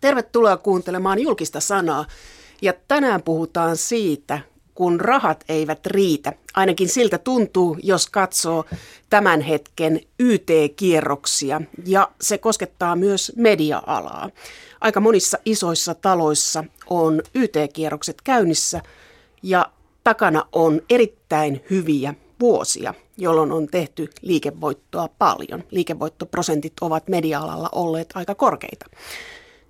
Tervetuloa kuuntelemaan julkista sanaa. Ja tänään puhutaan siitä, kun rahat eivät riitä. Ainakin siltä tuntuu, jos katsoo tämän hetken YT-kierroksia. Ja se koskettaa myös media-alaa. Aika monissa isoissa taloissa on YT-kierrokset käynnissä ja takana on erittäin hyviä vuosia, jolloin on tehty liikevoittoa paljon. Liikevoittoprosentit ovat media-alalla olleet aika korkeita.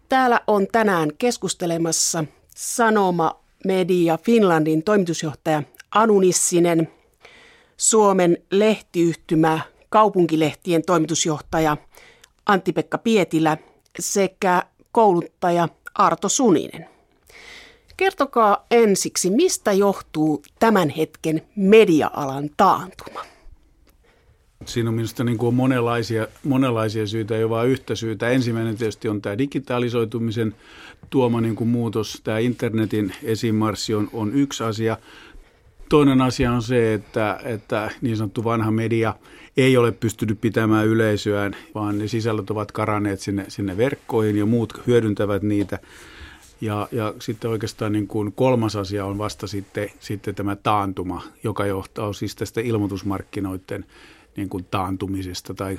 Täällä on tänään keskustelemassa Sanoma Media Finlandin toimitusjohtaja Anu Nissinen, Suomen lehtiyhtymä kaupunkilehtien toimitusjohtaja Antti-Pekka Pietilä sekä kouluttaja Arto Suninen. Kertokaa ensiksi, mistä johtuu tämän hetken media-alan taantuma? Siinä on minusta niin kuin monenlaisia, monenlaisia syitä, ei ole vain yhtä syytä. Ensimmäinen tietysti on tämä digitalisoitumisen tuoma niin kuin muutos. Tämä internetin esimarssi on, on yksi asia. Toinen asia on se, että, että niin sanottu vanha media ei ole pystynyt pitämään yleisöään, vaan ne sisällöt ovat karanneet sinne, sinne verkkoihin ja muut hyödyntävät niitä. Ja, ja sitten oikeastaan niin kuin kolmas asia on vasta sitten, sitten tämä taantuma, joka johtaa siis tästä ilmoitusmarkkinoiden niin kuin taantumisesta tai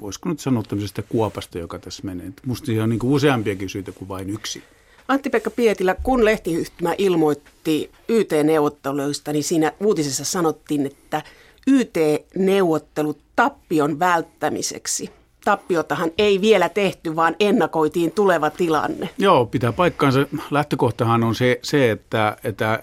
voisiko nyt sanoa tämmöisestä kuopasta, joka tässä menee. Musta siihen on niin kuin useampiakin syitä kuin vain yksi. Antti-Pekka Pietilä, kun lehtiyhtymä ilmoitti YT-neuvotteluista, niin siinä uutisessa sanottiin, että YT-neuvottelut tappion välttämiseksi. Tappiotahan ei vielä tehty, vaan ennakoitiin tuleva tilanne. Joo, pitää paikkaansa. Lähtökohtahan on se, se että, että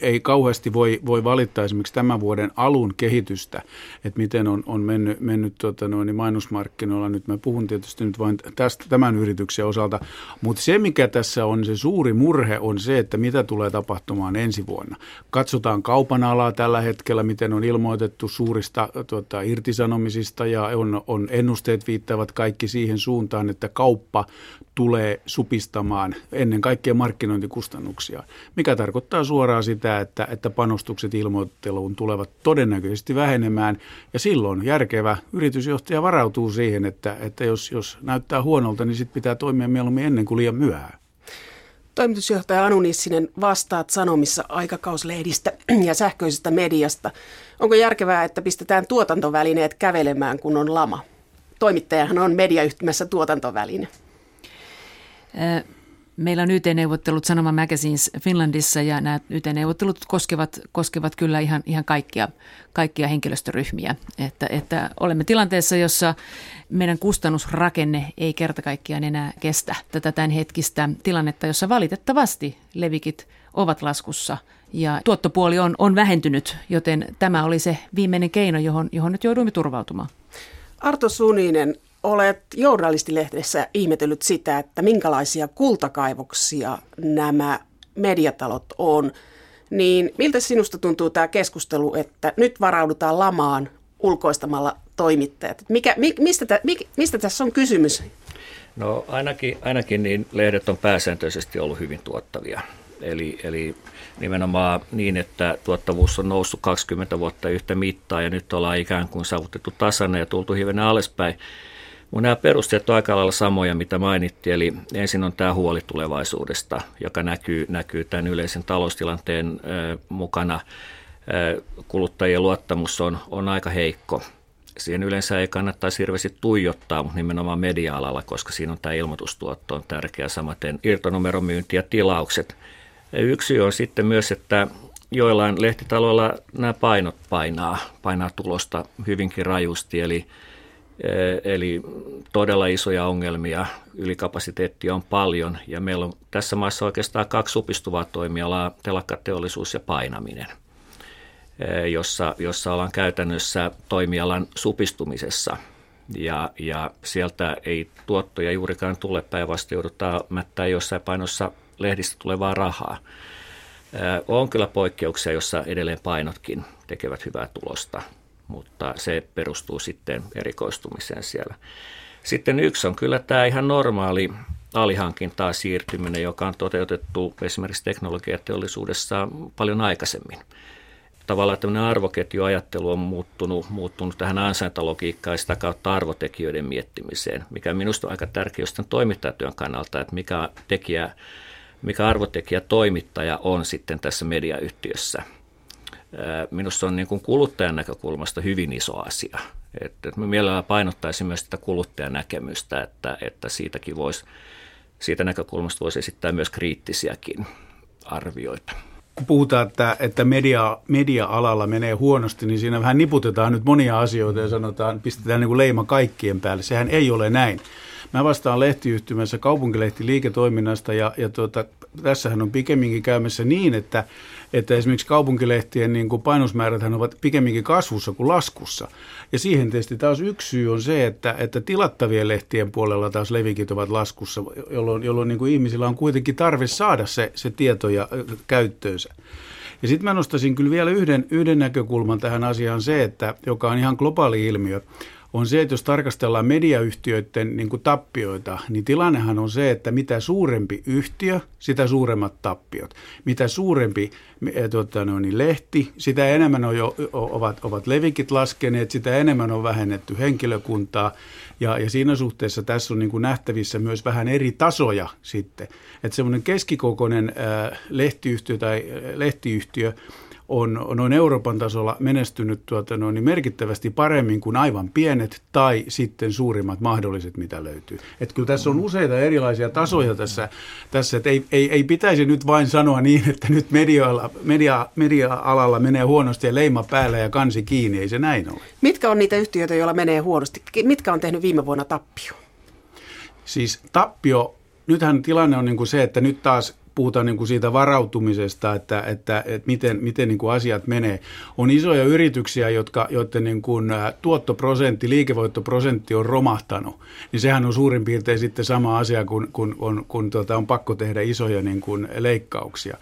ei kauheasti voi, voi valittaa esimerkiksi tämän vuoden alun kehitystä, että miten on, on mennyt, mennyt tuota noin, niin mainosmarkkinoilla. Nyt mä puhun tietysti nyt vain tästä, tämän yrityksen osalta, mutta se mikä tässä on se suuri murhe on se, että mitä tulee tapahtumaan ensi vuonna. Katsotaan kaupan alaa tällä hetkellä, miten on ilmoitettu suurista tuota, irtisanomisista ja on, on ennusteet viittaavat kaikki siihen suuntaan, että kauppa tulee supistamaan ennen kaikkea markkinointikustannuksia, mikä tarkoittaa suoraan sitä, että, että panostukset ilmoitteluun tulevat todennäköisesti vähenemään ja silloin järkevä yritysjohtaja varautuu siihen, että, että jos, jos näyttää huonolta, niin sitten pitää toimia mieluummin ennen kuin liian myöhään. Toimitusjohtaja Anu Nissinen, vastaat Sanomissa aikakauslehdistä ja sähköisestä mediasta. Onko järkevää, että pistetään tuotantovälineet kävelemään, kun on lama? Toimittajahan on mediayhtymässä tuotantoväline. Meillä on YT-neuvottelut Sanoma Magazines Finlandissa ja nämä YT-neuvottelut koskevat, koskevat kyllä ihan, ihan kaikkia, kaikkia henkilöstöryhmiä. Että, että olemme tilanteessa, jossa meidän kustannusrakenne ei kerta kaikkiaan enää kestä tätä tämänhetkistä tilannetta, jossa valitettavasti levikit ovat laskussa ja tuottopuoli on, on vähentynyt, joten tämä oli se viimeinen keino, johon, johon nyt jouduimme turvautumaan. Arto Suninen, olet journalistilehdessä ihmetellyt sitä, että minkälaisia kultakaivoksia nämä mediatalot on, niin miltä sinusta tuntuu tämä keskustelu, että nyt varaudutaan lamaan ulkoistamalla toimittajat? Mikä, mi, mistä, mi, mistä tässä on kysymys? No ainakin, ainakin niin lehdet on pääsääntöisesti ollut hyvin tuottavia. Eli, eli nimenomaan niin, että tuottavuus on noussut 20 vuotta yhtä mittaa ja nyt ollaan ikään kuin saavutettu tasainen ja tultu hivenen alaspäin. Mun nämä perusteet on aika lailla samoja, mitä mainittiin. Eli ensin on tämä huoli tulevaisuudesta, joka näkyy, näkyy tämän yleisen taloustilanteen mukana. Kuluttajien luottamus on, on aika heikko. Siihen yleensä ei kannattaisi hirveästi tuijottaa, mutta nimenomaan media-alalla, koska siinä on tämä ilmoitustuotto on tärkeä, samaten irtonumeromyynti ja tilaukset. Yksi on sitten myös, että joillain lehtitaloilla nämä painot painaa, painaa tulosta hyvinkin rajusti, eli Eli todella isoja ongelmia, ylikapasiteettia on paljon ja meillä on tässä maassa oikeastaan kaksi supistuvaa toimialaa, telakkateollisuus ja painaminen, jossa, jossa ollaan käytännössä toimialan supistumisessa. Ja, ja sieltä ei tuottoja juurikaan tule, päinvastoin joudutaan mättää jossain painossa lehdistä tulevaa rahaa. On kyllä poikkeuksia, jossa edelleen painotkin tekevät hyvää tulosta – mutta se perustuu sitten erikoistumiseen siellä. Sitten yksi on kyllä tämä ihan normaali alihankintaa siirtyminen, joka on toteutettu esimerkiksi teknologiateollisuudessa paljon aikaisemmin. tavallaan tämmöinen arvoketjuajattelu on muuttunut, muuttunut tähän ansaintalogiikkaan ja sitä kautta arvotekijöiden miettimiseen, mikä minusta on aika tärkeä just toimittajatyön kannalta, että mikä tekijä, mikä arvotekijä toimittaja on sitten tässä mediayhtiössä. Minusta on niin kuin kuluttajan näkökulmasta hyvin iso asia. Että me mielellään painottaisin myös sitä kuluttajan näkemystä, että, että siitäkin voisi, siitä näkökulmasta voisi esittää myös kriittisiäkin arvioita kun puhutaan, että, että media, media-alalla menee huonosti, niin siinä vähän niputetaan nyt monia asioita ja sanotaan, pistetään niin kuin leima kaikkien päälle. Sehän ei ole näin. Mä vastaan lehtiyhtymässä kaupunkilehti liiketoiminnasta ja, ja tuota, tässähän on pikemminkin käymässä niin, että, että esimerkiksi kaupunkilehtien niin kuin painosmäärät ovat pikemminkin kasvussa kuin laskussa. Ja siihen tietysti taas yksi syy on se, että, että tilattavien lehtien puolella taas levikit ovat laskussa, jolloin, jolloin niin kuin ihmisillä on kuitenkin tarve saada se, se tieto ja käyttöönsä. Ja sitten mä nostaisin kyllä vielä yhden, yhden näkökulman tähän asiaan se, että, joka on ihan globaali ilmiö, on se, että jos tarkastellaan mediayhtiöiden niin kuin tappioita, niin tilannehan on se, että mitä suurempi yhtiö, sitä suuremmat tappiot. Mitä suurempi eh, tuota, no, niin lehti, sitä enemmän on jo, ovat, ovat levikit laskeneet, sitä enemmän on vähennetty henkilökuntaa. Ja, ja siinä suhteessa tässä on niin kuin nähtävissä myös vähän eri tasoja sitten. Että semmoinen keskikokoinen äh, lehtiyhtiö tai äh, lehtiyhtiö – on noin Euroopan tasolla menestynyt tuota, noin, niin merkittävästi paremmin kuin aivan pienet tai sitten suurimmat mahdolliset, mitä löytyy. Et kyllä tässä on useita erilaisia tasoja tässä, tässä että ei, ei, ei pitäisi nyt vain sanoa niin, että nyt media-alalla, media, media-alalla menee huonosti ja leima päällä ja kansi kiinni, ei se näin ole. Mitkä on niitä yhtiöitä, joilla menee huonosti? Mitkä on tehnyt viime vuonna tappio? Siis tappio, nythän tilanne on niin kuin se, että nyt taas puhutaan niin kuin siitä varautumisesta, että, että, että miten, miten niin kuin asiat menee. On isoja yrityksiä, jotka, joiden niin kuin tuottoprosentti, liikevoittoprosentti on romahtanut. Niin sehän on suurin piirtein sitten sama asia, kun, kun, kun, kun tuota, on pakko tehdä isoja niin kuin leikkauksia.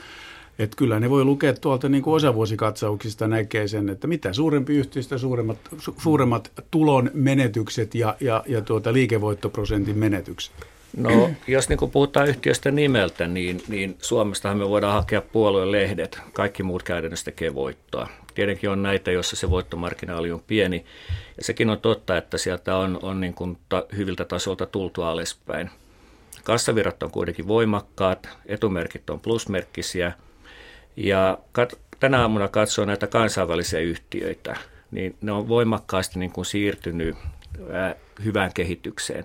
Että kyllä ne voi lukea tuolta niin kuin osavuosikatsauksista näkee sen, että mitä suurempi yhtiöstä suuremmat, su, suuremmat tulon menetykset ja, ja, ja tuota liikevoittoprosentin menetykset. No, jos niin puhutaan yhtiöstä nimeltä, niin, niin Suomestahan me voidaan hakea puolueen lehdet. Kaikki muut käytännössä tekee voittoa. Tietenkin on näitä, joissa se voittomarginaali on pieni. Ja sekin on totta, että sieltä on, on niin kuin ta, hyviltä tasolta tultu alaspäin. Kassavirrat on kuitenkin voimakkaat, etumerkit on plusmerkkisiä. Ja kat, tänä aamuna katsoin näitä kansainvälisiä yhtiöitä, niin ne on voimakkaasti niin kuin siirtynyt ää, hyvään kehitykseen.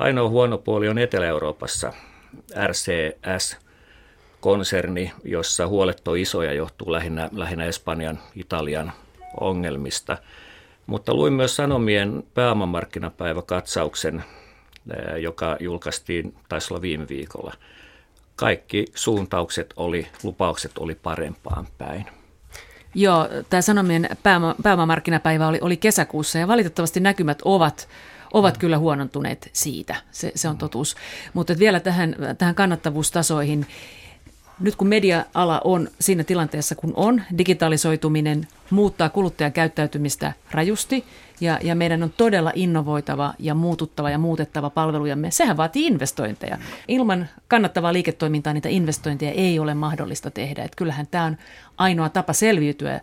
Ainoa huono puoli on Etelä-Euroopassa RCS-konserni, jossa huolet on isoja, johtuu lähinnä, lähinnä Espanjan, Italian ongelmista. Mutta luin myös Sanomien pääomamarkkinapäiväkatsauksen, joka julkaistiin, taisi olla viime viikolla. Kaikki suuntaukset oli, lupaukset oli parempaan päin. Joo, tämä Sanomien pääoma, pääomamarkkinapäivä oli, oli kesäkuussa ja valitettavasti näkymät ovat ovat kyllä huonontuneet siitä, se, se on totuus. Mutta vielä tähän, tähän kannattavuustasoihin, nyt kun media-ala on siinä tilanteessa, kun on, digitalisoituminen muuttaa kuluttajan käyttäytymistä rajusti ja, ja meidän on todella innovoitava ja muututtava ja muutettava palvelujamme. Sehän vaatii investointeja. Ilman kannattavaa liiketoimintaa niitä investointeja ei ole mahdollista tehdä. Et kyllähän tämä on ainoa tapa selviytyä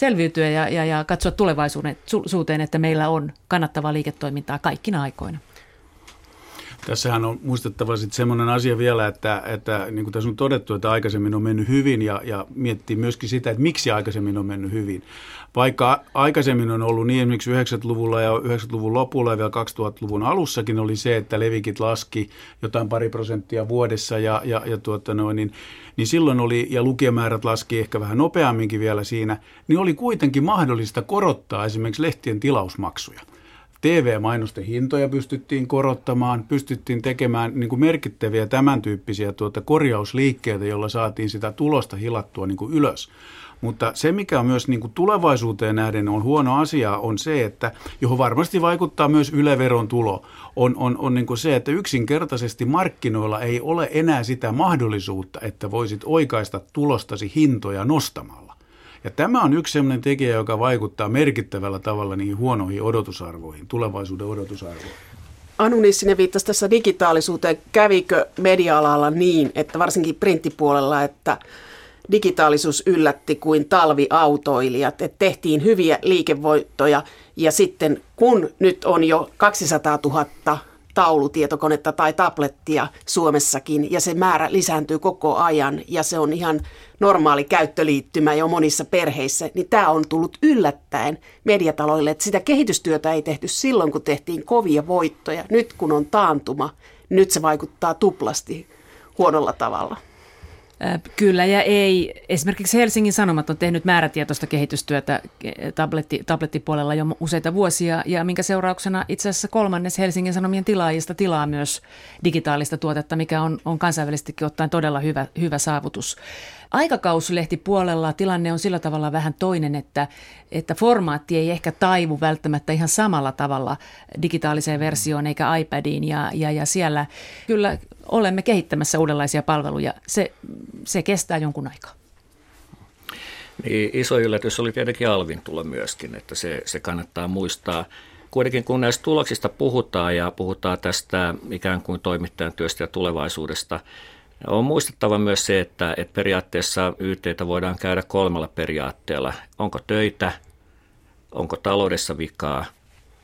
selviytyä ja, ja, ja katsoa tulevaisuuteen, että meillä on kannattavaa liiketoimintaa kaikkina aikoina. Tässähän on muistettava sitten semmoinen asia vielä, että, että niin kuin tässä on todettu, että aikaisemmin on mennyt hyvin ja, ja miettii myöskin sitä, että miksi aikaisemmin on mennyt hyvin. Vaikka aikaisemmin on ollut niin esimerkiksi 90-luvulla ja 90-luvun lopulla ja vielä 2000-luvun alussakin oli se, että levikit laski jotain pari prosenttia vuodessa ja, ja, ja tuota noin, niin, niin silloin oli, ja lukijamäärät laski ehkä vähän nopeamminkin vielä siinä, niin oli kuitenkin mahdollista korottaa esimerkiksi lehtien tilausmaksuja. TV-mainosten hintoja pystyttiin korottamaan, pystyttiin tekemään niin kuin merkittäviä tämän tyyppisiä tuota korjausliikkeitä, joilla saatiin sitä tulosta hilattua niin kuin ylös. Mutta se, mikä on myös niin kuin tulevaisuuteen nähden on huono asia, on se, että johon varmasti vaikuttaa myös yleveron tulo, on, on, on niin kuin se, että yksinkertaisesti markkinoilla ei ole enää sitä mahdollisuutta, että voisit oikaista tulostasi hintoja nostamalla. Ja tämä on yksi sellainen tekijä, joka vaikuttaa merkittävällä tavalla niihin huonoihin odotusarvoihin, tulevaisuuden odotusarvoihin. Anu Nissinen viittasi tässä digitaalisuuteen. Kävikö media-alalla niin, että varsinkin printtipuolella, että digitaalisuus yllätti kuin talviautoilijat, että tehtiin hyviä liikevoittoja ja sitten kun nyt on jo 200 000 taulutietokonetta tai tablettia Suomessakin ja se määrä lisääntyy koko ajan ja se on ihan normaali käyttöliittymä jo monissa perheissä, niin tämä on tullut yllättäen mediataloille, että sitä kehitystyötä ei tehty silloin, kun tehtiin kovia voittoja. Nyt kun on taantuma, nyt se vaikuttaa tuplasti huonolla tavalla. Kyllä ja ei. Esimerkiksi Helsingin Sanomat on tehnyt määrätietoista kehitystyötä tabletti, tablettipuolella jo useita vuosia ja minkä seurauksena itse asiassa kolmannes Helsingin Sanomien tilaajista tilaa myös digitaalista tuotetta, mikä on, on kansainvälisestikin ottaen todella hyvä, hyvä saavutus. Aikakauslehtipuolella tilanne on sillä tavalla vähän toinen, että, että formaatti ei ehkä taivu välttämättä ihan samalla tavalla digitaaliseen versioon eikä iPadiin ja, ja, ja siellä kyllä olemme kehittämässä uudenlaisia palveluja. Se, se kestää jonkun aikaa. Niin, iso yllätys oli tietenkin Alvin tulla myöskin, että se, se kannattaa muistaa. Kuitenkin kun näistä tuloksista puhutaan ja puhutaan tästä ikään kuin toimittajan työstä ja tulevaisuudesta, on muistettava myös se, että, että periaatteessa YTtä voidaan käydä kolmella periaatteella. Onko töitä, onko taloudessa vikaa,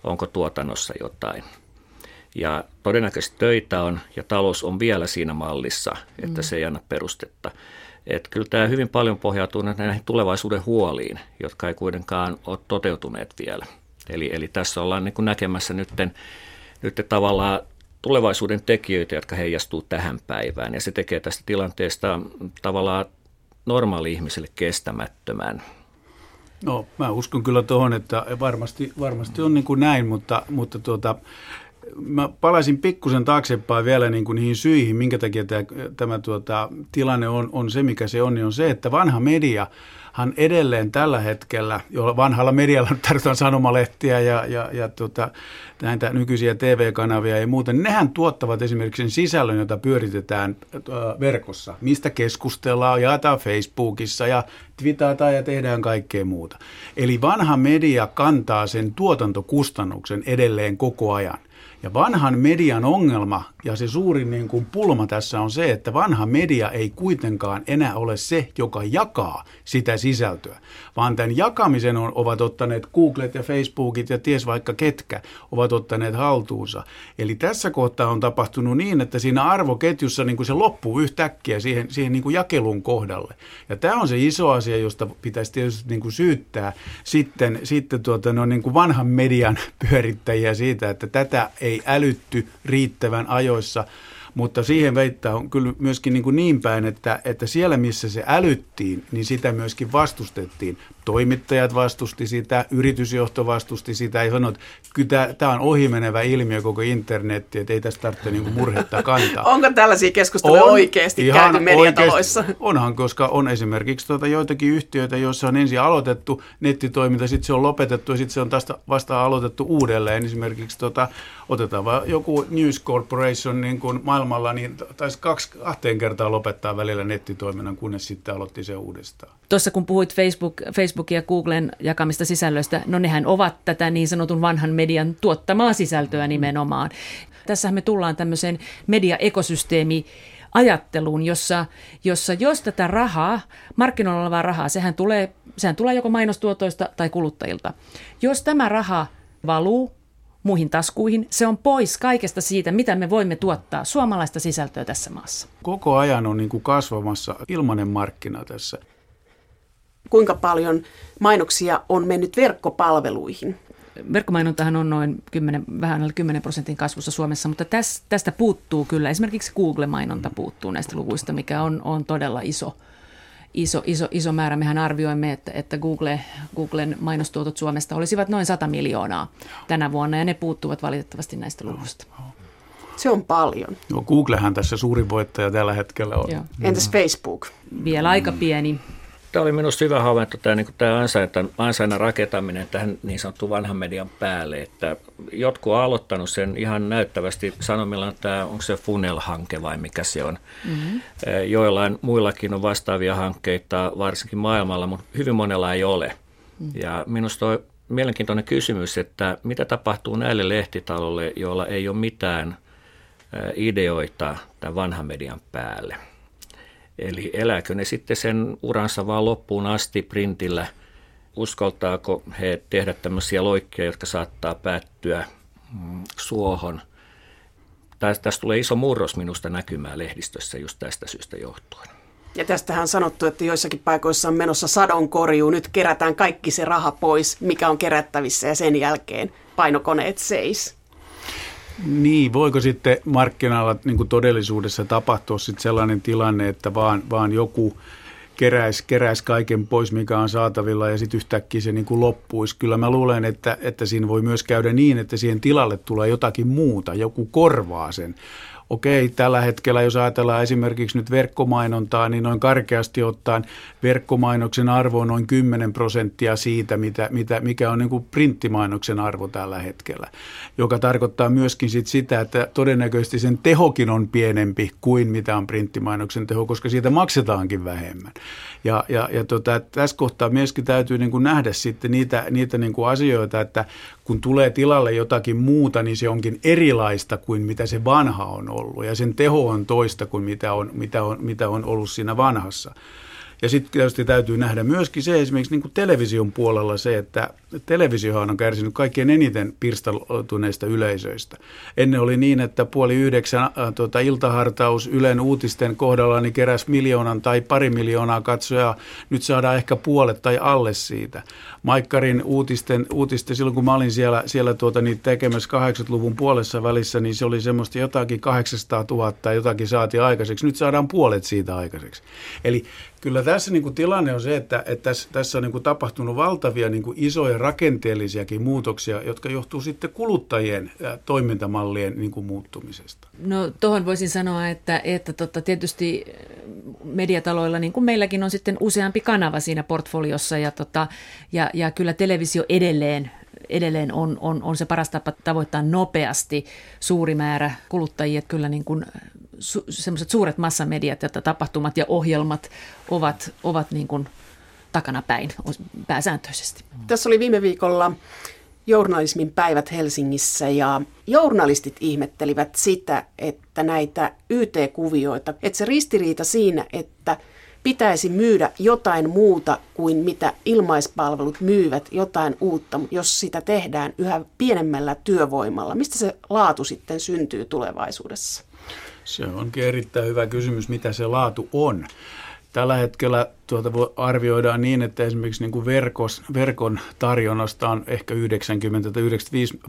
onko tuotannossa jotain. Ja todennäköisesti töitä on ja talous on vielä siinä mallissa, että mm. se ei anna perustetta. Että kyllä tämä hyvin paljon pohjautuu näihin tulevaisuuden huoliin, jotka ei kuitenkaan ole toteutuneet vielä. Eli, eli tässä ollaan niin kuin näkemässä nytten, nyt tavallaan tulevaisuuden tekijöitä, jotka heijastuu tähän päivään. Ja se tekee tästä tilanteesta tavallaan normaali ihmiselle kestämättömän. No, mä uskon kyllä tuohon, että varmasti, varmasti on niin kuin näin, mutta, mutta tuota, mä palaisin pikkusen taaksepäin vielä niin kuin niihin syihin, minkä takia tämä, tämä tuota, tilanne on, on se, mikä se on, niin on se, että vanha media hän edelleen tällä hetkellä, jolla vanhalla medialla tarvitaan sanomalehtiä ja, ja, ja tuota, näitä nykyisiä TV-kanavia ja muuta, niin nehän tuottavat esimerkiksi sen sisällön, jota pyöritetään verkossa, mistä keskustellaan, jaetaan Facebookissa ja twitataan ja tehdään kaikkea muuta. Eli vanha media kantaa sen tuotantokustannuksen edelleen koko ajan. Ja vanhan median ongelma ja se suurin niin kuin pulma tässä on se, että vanha media ei kuitenkaan enää ole se, joka jakaa sitä sisältöä, vaan tämän jakamisen on, ovat ottaneet Googlet ja Facebookit ja ties vaikka ketkä ovat ottaneet haltuunsa. Eli tässä kohtaa on tapahtunut niin, että siinä arvoketjussa niin kuin se loppuu yhtäkkiä siihen, siihen niin kuin jakelun kohdalle. Ja tämä on se iso asia, josta pitäisi tietysti niin kuin syyttää sitten, sitten tuota, no, niin kuin vanhan median pyörittäjiä siitä, että tätä ei älytty riittävän ajoissa – mutta siihen väittää on kyllä myöskin niin, kuin niin päin, että, että siellä missä se älyttiin, niin sitä myöskin vastustettiin. Toimittajat vastusti sitä, yritysjohto vastusti sitä ja sanoi, että kyllä tämä on ohimenevä ilmiö koko internetti, että ei tästä tarvitse niin murhetta kantaa. Onko tällaisia keskusteluja on, oikeasti käyty mediataloissa? Oikeasti, onhan, koska on esimerkiksi tuota joitakin yhtiöitä, joissa on ensin aloitettu nettitoiminta, sitten se on lopetettu ja sitten se on taas vasta aloitettu uudelleen. Esimerkiksi tuota, otetaan vaan joku News Corporation niin kuin maailmalla, niin taisi kaksi, kahteen kertaa lopettaa välillä nettitoiminnan, kunnes sitten aloitti se uudestaan. Tuossa kun puhuit Facebook, Facebookin ja Googlen jakamista sisällöistä, no nehän ovat tätä niin sanotun vanhan median tuottamaa sisältöä nimenomaan. Tässähän me tullaan tämmöiseen mediaekosysteemi ajatteluun, jossa, jossa jos tätä rahaa, markkinoilla olevaa rahaa, sehän tulee, sehän tulee joko mainostuotoista tai kuluttajilta. Jos tämä raha valuu muihin taskuihin. Se on pois kaikesta siitä, mitä me voimme tuottaa suomalaista sisältöä tässä maassa. Koko ajan on niin kuin kasvamassa ilmainen markkina tässä. Kuinka paljon mainoksia on mennyt verkkopalveluihin? Verkkomainontahan on noin 10, vähän alle 10 prosentin kasvussa Suomessa, mutta tästä puuttuu kyllä. Esimerkiksi Google-mainonta puuttuu näistä luvuista, mikä on, on todella iso iso, iso, iso määrä. Mehän arvioimme, että, että Google, Googlen mainostuotot Suomesta olisivat noin 100 miljoonaa tänä vuonna, ja ne puuttuvat valitettavasti näistä luvuista. Se on paljon. No, Googlehan tässä suurin voittaja tällä hetkellä on. Joo. Entäs Facebook? Vielä aika pieni. Tämä oli minusta hyvä havainto, tämä, niin tämä ansainnan rakentaminen tähän niin sanottuun vanhan median päälle. Että jotkut on aloittanut sen ihan näyttävästi sanomillaan, että onko se Funnel-hanke vai mikä se on. Mm-hmm. Joillain muillakin on vastaavia hankkeita, varsinkin maailmalla, mutta hyvin monella ei ole. Mm-hmm. Ja minusta on mielenkiintoinen kysymys, että mitä tapahtuu näille lehtitaloille, joilla ei ole mitään ideoita tämän vanhan median päälle. Eli elääkö ne sitten sen uransa vaan loppuun asti printillä? Uskaltaako he tehdä tämmöisiä loikkia, jotka saattaa päättyä mm, suohon? Tästä tulee iso murros minusta näkymään lehdistössä just tästä syystä johtuen. Ja tästähän on sanottu, että joissakin paikoissa on menossa sadonkorjuu. Nyt kerätään kaikki se raha pois, mikä on kerättävissä ja sen jälkeen painokoneet seis. Niin, voiko sitten markkinoilla niin todellisuudessa tapahtua sitten sellainen tilanne, että vaan, vaan joku keräisi, keräisi kaiken pois, mikä on saatavilla ja sitten yhtäkkiä se niin kuin loppuisi. Kyllä mä luulen, että, että siinä voi myös käydä niin, että siihen tilalle tulee jotakin muuta, joku korvaa sen okei, tällä hetkellä jos ajatellaan esimerkiksi nyt verkkomainontaa, niin noin karkeasti ottaen verkkomainoksen arvo on noin 10 prosenttia siitä, mitä, mitä, mikä on niin kuin printtimainoksen arvo tällä hetkellä, joka tarkoittaa myöskin sit sitä, että todennäköisesti sen tehokin on pienempi kuin mitä on printtimainoksen teho, koska siitä maksetaankin vähemmän. Ja, ja, ja tota, tässä kohtaa myöskin täytyy niin kuin nähdä sitten niitä, niitä niin kuin asioita, että kun tulee tilalle jotakin muuta, niin se onkin erilaista kuin mitä se vanha on ollut. Ja sen teho on toista kuin mitä on, mitä on, mitä on ollut siinä vanhassa. Ja sitten tietysti täytyy nähdä myöskin se esimerkiksi niin kuin television puolella se, että televisiohan on kärsinyt kaikkein eniten pirstaloituneista yleisöistä. Ennen oli niin, että puoli yhdeksän äh, tuota, iltahartaus Ylen uutisten kohdalla niin keräs miljoonan tai pari miljoonaa katsojaa. Nyt saadaan ehkä puolet tai alle siitä. Maikkarin uutisten, uutisten silloin kun mä olin siellä, siellä tuota, niin tekemässä 80-luvun puolessa välissä, niin se oli semmoista jotakin 800 000 jotakin saatiin aikaiseksi. Nyt saadaan puolet siitä aikaiseksi. Eli kyllä tässä niin kuin tilanne on se, että, että tässä, tässä on niin kuin tapahtunut valtavia niin kuin isoja rakenteellisiakin muutoksia, jotka johtuu sitten kuluttajien toimintamallien niin kuin muuttumisesta. No tuohon voisin sanoa, että, että tota, tietysti mediataloilla, niin kuin meilläkin on sitten useampi kanava siinä portfoliossa ja, tota, ja, ja kyllä televisio edelleen edelleen on, on, on se paras tapa tavoittaa nopeasti suuri määrä kuluttajia. Että kyllä niin kuin su, semmoiset suuret massamediat ja tapahtumat ja ohjelmat ovat, ovat niin kuin takanapäin pääsääntöisesti. Tässä oli viime viikolla journalismin päivät Helsingissä ja journalistit ihmettelivät sitä, että näitä YT-kuvioita, että se ristiriita siinä, että pitäisi myydä jotain muuta kuin mitä ilmaispalvelut myyvät, jotain uutta, jos sitä tehdään yhä pienemmällä työvoimalla. Mistä se laatu sitten syntyy tulevaisuudessa? Se onkin erittäin hyvä kysymys, mitä se laatu on. Tällä hetkellä tuota arvioidaan niin, että esimerkiksi niin kuin verkos, verkon tarjonnasta on ehkä 90-95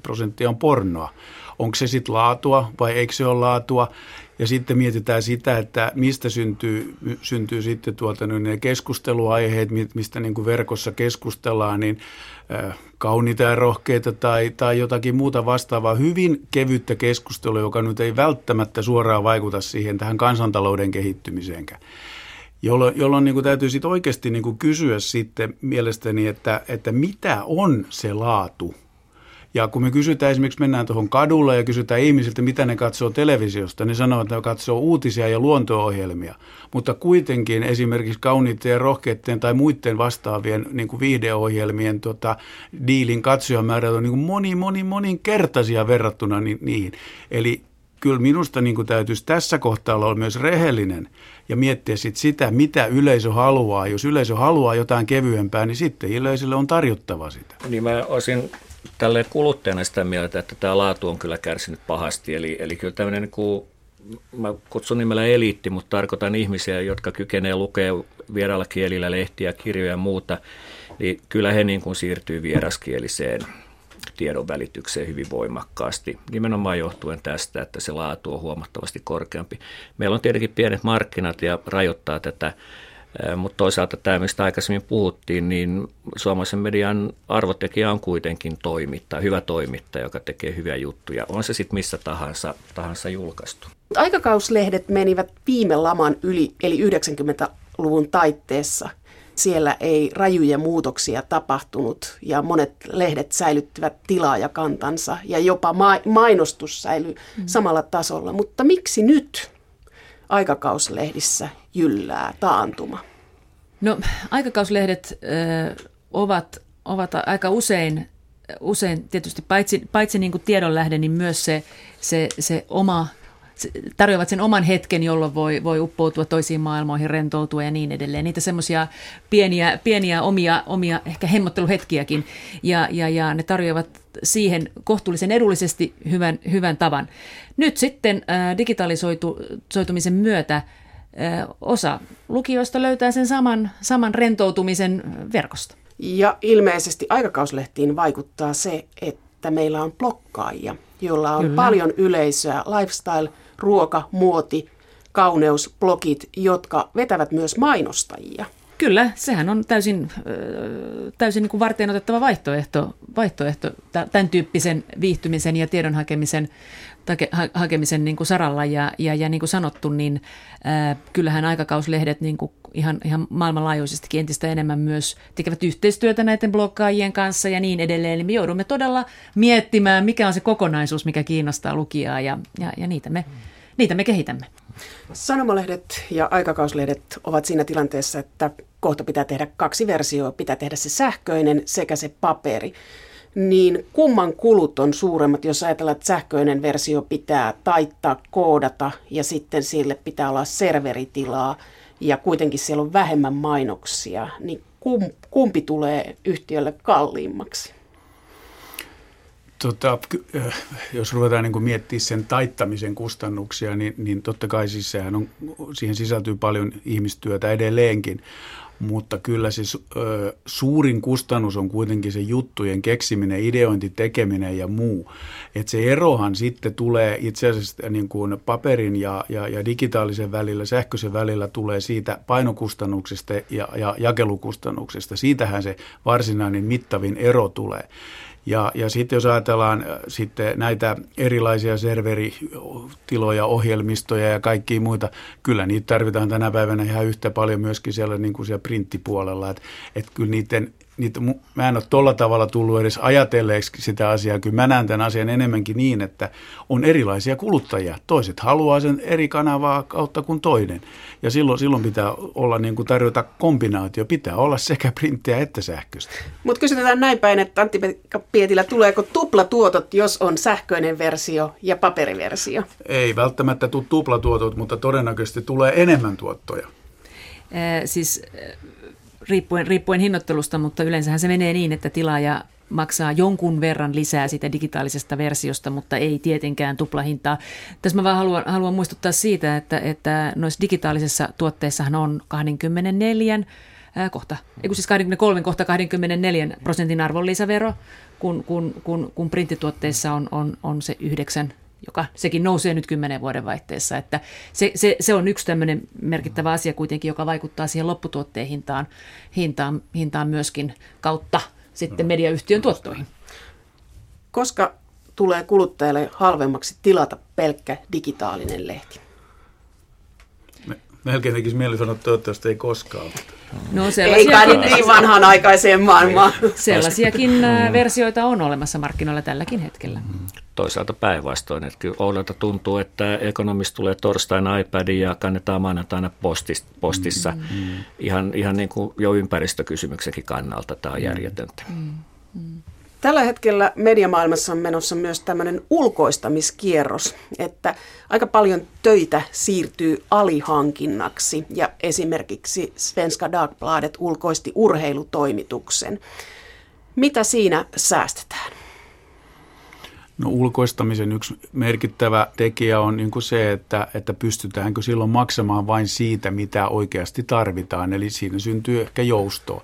prosenttia on pornoa. Onko se sitten laatua vai eikö se ole laatua? Ja sitten mietitään sitä, että mistä syntyy, syntyy sitten tuota, ne keskusteluaiheet, mistä niin kuin verkossa keskustellaan, niin äh, kauniita ja rohkeita tai, tai jotakin muuta vastaavaa. Hyvin kevyttä keskustelua, joka nyt ei välttämättä suoraan vaikuta siihen tähän kansantalouden kehittymiseenkään jolloin, jolloin niin kuin täytyy sitten oikeasti niin kuin kysyä sitten mielestäni, että, että mitä on se laatu. Ja kun me kysytään esimerkiksi, mennään tuohon kadulle ja kysytään ihmisiltä, mitä ne katsoo televisiosta, niin sanoo, että ne katsoo uutisia ja luonto-ohjelmia. Mutta kuitenkin esimerkiksi kauniitten ja rohkeiden tai muiden vastaavien niin kuin viihdeohjelmien tota, diilin katsojamäärät on niin kuin moni, moni, moninkertaisia verrattuna ni- niihin. Eli kyllä minusta niin kuin täytyisi tässä kohtaa olla myös rehellinen ja miettiä sit sitä, mitä yleisö haluaa. Jos yleisö haluaa jotain kevyempää, niin sitten yleisölle on tarjottava sitä. Niin mä olisin tälle kuluttajana sitä mieltä, että tämä laatu on kyllä kärsinyt pahasti. Eli, eli kyllä tämmöinen niin kuin, mä kutsun nimellä eliitti, mutta tarkoitan ihmisiä, jotka kykenee lukea vieraalla kielillä lehtiä, kirjoja ja muuta, niin kyllä he niin kuin siirtyy vieraskieliseen tiedon välitykseen hyvin voimakkaasti, nimenomaan johtuen tästä, että se laatu on huomattavasti korkeampi. Meillä on tietenkin pienet markkinat ja rajoittaa tätä, mutta toisaalta tämä, mistä aikaisemmin puhuttiin, niin suomalaisen median arvotekijä on kuitenkin toimittaja, hyvä toimittaja, joka tekee hyviä juttuja. On se sitten missä tahansa, tahansa julkaistu. Aikakauslehdet menivät viime laman yli, eli 90-luvun taitteessa – siellä ei rajuja muutoksia tapahtunut ja monet lehdet säilyttivät tilaa ja kantansa ja jopa mainostus säilyi mm. samalla tasolla. Mutta miksi nyt aikakauslehdissä jyllää taantuma? No aikakauslehdet ö, ovat, ovat aika usein, usein tietysti paitsi, paitsi niin kuin tiedonlähde, niin myös se, se, se oma tarjoavat sen oman hetken, jolloin voi, voi uppoutua toisiin maailmoihin, rentoutua ja niin edelleen. Niitä semmoisia pieniä, pieniä omia, omia ehkä hemmotteluhetkiäkin ja, ja, ja ne tarjoavat siihen kohtuullisen edullisesti hyvän, hyvän tavan. Nyt sitten äh, digitalisoitumisen myötä äh, osa lukijoista löytää sen saman, saman rentoutumisen verkosta. Ja ilmeisesti aikakauslehtiin vaikuttaa se, että meillä on blokkaajia, joilla on Kyllä. paljon yleisöä, lifestyle, ruoka, muoti, kauneus, blogit, jotka vetävät myös mainostajia. Kyllä, sehän on täysin, täysin niin kuin varten otettava vaihtoehto, vaihtoehto tämän tyyppisen viihtymisen ja tiedon hakemisen, hakemisen niin kuin saralla. Ja, ja, ja niin kuin sanottu, niin ää, kyllähän aikakauslehdet niin kuin ihan, ihan maailmanlaajuisestikin entistä enemmän myös tekevät yhteistyötä näiden blokkaajien kanssa ja niin edelleen. Eli me joudumme todella miettimään, mikä on se kokonaisuus, mikä kiinnostaa lukijaa ja, ja, ja niitä, me, niitä me kehitämme. Sanomalehdet ja aikakauslehdet ovat siinä tilanteessa, että kohta pitää tehdä kaksi versioa. Pitää tehdä se sähköinen sekä se paperi. Niin kumman kulut on suuremmat, jos ajatellaan, että sähköinen versio pitää taittaa, koodata ja sitten sille pitää olla serveritilaa ja kuitenkin siellä on vähemmän mainoksia, niin kumpi tulee yhtiölle kalliimmaksi? Tota, äh, jos ruvetaan niin miettimään sen taittamisen kustannuksia, niin, niin totta kai siis sehän on, siihen sisältyy paljon ihmistyötä edelleenkin. Mutta kyllä siis ö, suurin kustannus on kuitenkin se juttujen keksiminen, ideointi, tekeminen ja muu. Et se erohan sitten tulee itse asiassa niin kuin paperin ja, ja, ja digitaalisen välillä, sähköisen välillä tulee siitä painokustannuksesta ja, ja jakelukustannuksesta. Siitähän se varsinainen mittavin ero tulee. Ja, ja sitten jos ajatellaan äh, sitten näitä erilaisia serveritiloja, ohjelmistoja ja kaikkia muita, kyllä niitä tarvitaan tänä päivänä ihan yhtä paljon myöskin siellä, niin kuin siellä printtipuolella. Että et kyllä niiden niitä, mä en ole tuolla tavalla tullut edes ajatelleeksi sitä asiaa. Kyllä mä näen tämän asian enemmänkin niin, että on erilaisia kuluttajia. Toiset haluaa sen eri kanavaa kautta kuin toinen. Ja silloin, silloin pitää olla niin kuin tarjota kombinaatio. Pitää olla sekä printtiä että sähköistä. Mutta kysytään näin päin, että Antti Pietilä, tuleeko tuplatuotot, jos on sähköinen versio ja paperiversio? Ei välttämättä tule tuplatuotot, mutta todennäköisesti tulee enemmän tuottoja. Äh, siis riippuen, riippuen hinnoittelusta, mutta yleensähän se menee niin, että tilaaja maksaa jonkun verran lisää sitä digitaalisesta versiosta, mutta ei tietenkään tuplahintaa. Tässä mä vaan haluan, haluan muistuttaa siitä, että, että noissa digitaalisissa tuotteissahan on 24 ää, kohta, ei siis 23 kohta 24 prosentin arvonlisävero, kun, kun, kun, kun printtituotteissa on, on, on se 9 joka sekin nousee nyt kymmenen vuoden vaihteessa. Että se, se, se on yksi tämmöinen merkittävä asia kuitenkin, joka vaikuttaa siihen lopputuotteen hintaan, hintaan, hintaan myöskin kautta sitten mediayhtiön tuottoihin. Koska tulee kuluttajalle halvemmaksi tilata pelkkä digitaalinen lehti? Melkein tekisi mieli sanoa, että toivottavasti ei koskaan. No, ei kai niin vanhanaikaiseen maailmaan. Sellaisiakin versioita on olemassa markkinoilla tälläkin hetkellä. Toisaalta päinvastoin. Että kyllä Oulelta tuntuu, että ekonomista tulee torstaina iPadin ja kannetaan maanantaina postissa. Mm-hmm. Ihan, ihan niin kuin jo ympäristökysymyksenkin kannalta tämä on järjetöntä. Mm-hmm. Tällä hetkellä mediamaailmassa on menossa myös tämmöinen ulkoistamiskierros, että aika paljon töitä siirtyy alihankinnaksi ja esimerkiksi Svenska Dagbladet ulkoisti urheilutoimituksen. Mitä siinä säästetään? No ulkoistamisen yksi merkittävä tekijä on niin kuin se, että, että pystytäänkö silloin maksamaan vain siitä, mitä oikeasti tarvitaan. Eli siinä syntyy ehkä joustoa.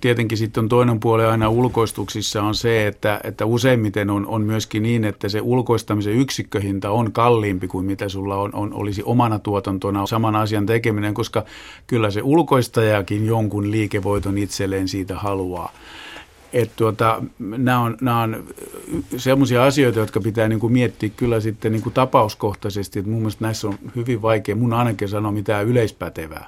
Tietenkin sitten toinen puoli aina ulkoistuksissa on se, että, että useimmiten on, on myöskin niin, että se ulkoistamisen yksikköhinta on kalliimpi kuin mitä sulla on, on, olisi omana tuotantona saman asian tekeminen, koska kyllä se ulkoistajakin jonkun liikevoiton itselleen siitä haluaa että tuota, nämä on, nämä on sellaisia asioita, jotka pitää niin kuin miettiä kyllä sitten niin kuin tapauskohtaisesti. Että mun mielestä näissä on hyvin vaikea mun ainakin sanoa mitään yleispätevää.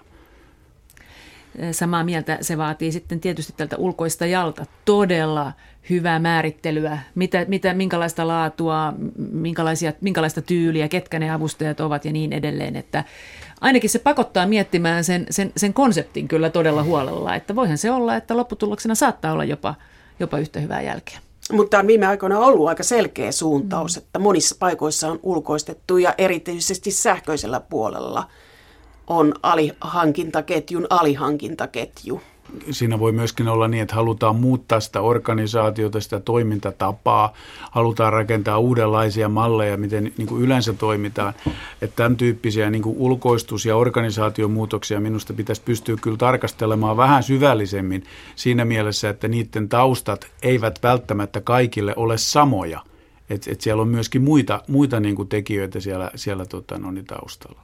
Samaa mieltä se vaatii sitten tietysti tältä ulkoistajalta todella hyvää määrittelyä, mitä, mitä, minkälaista laatua, minkälaisia, minkälaista tyyliä, ketkä ne avustajat ovat ja niin edelleen. Että ainakin se pakottaa miettimään sen, sen, sen konseptin kyllä todella huolella, että voihan se olla, että lopputuloksena saattaa olla jopa – jopa yhtä hyvää jälkeä. Mutta on viime aikoina ollut aika selkeä suuntaus, että monissa paikoissa on ulkoistettu ja erityisesti sähköisellä puolella on alihankintaketjun alihankintaketju siinä voi myöskin olla niin, että halutaan muuttaa sitä organisaatiota, sitä toimintatapaa, halutaan rakentaa uudenlaisia malleja, miten niin kuin yleensä toimitaan. Että tämän tyyppisiä niin kuin ulkoistus- ja organisaatiomuutoksia minusta pitäisi pystyä kyllä tarkastelemaan vähän syvällisemmin siinä mielessä, että niiden taustat eivät välttämättä kaikille ole samoja – että et siellä on myöskin muita, muita niin kuin tekijöitä siellä, siellä tota, no, niin taustalla.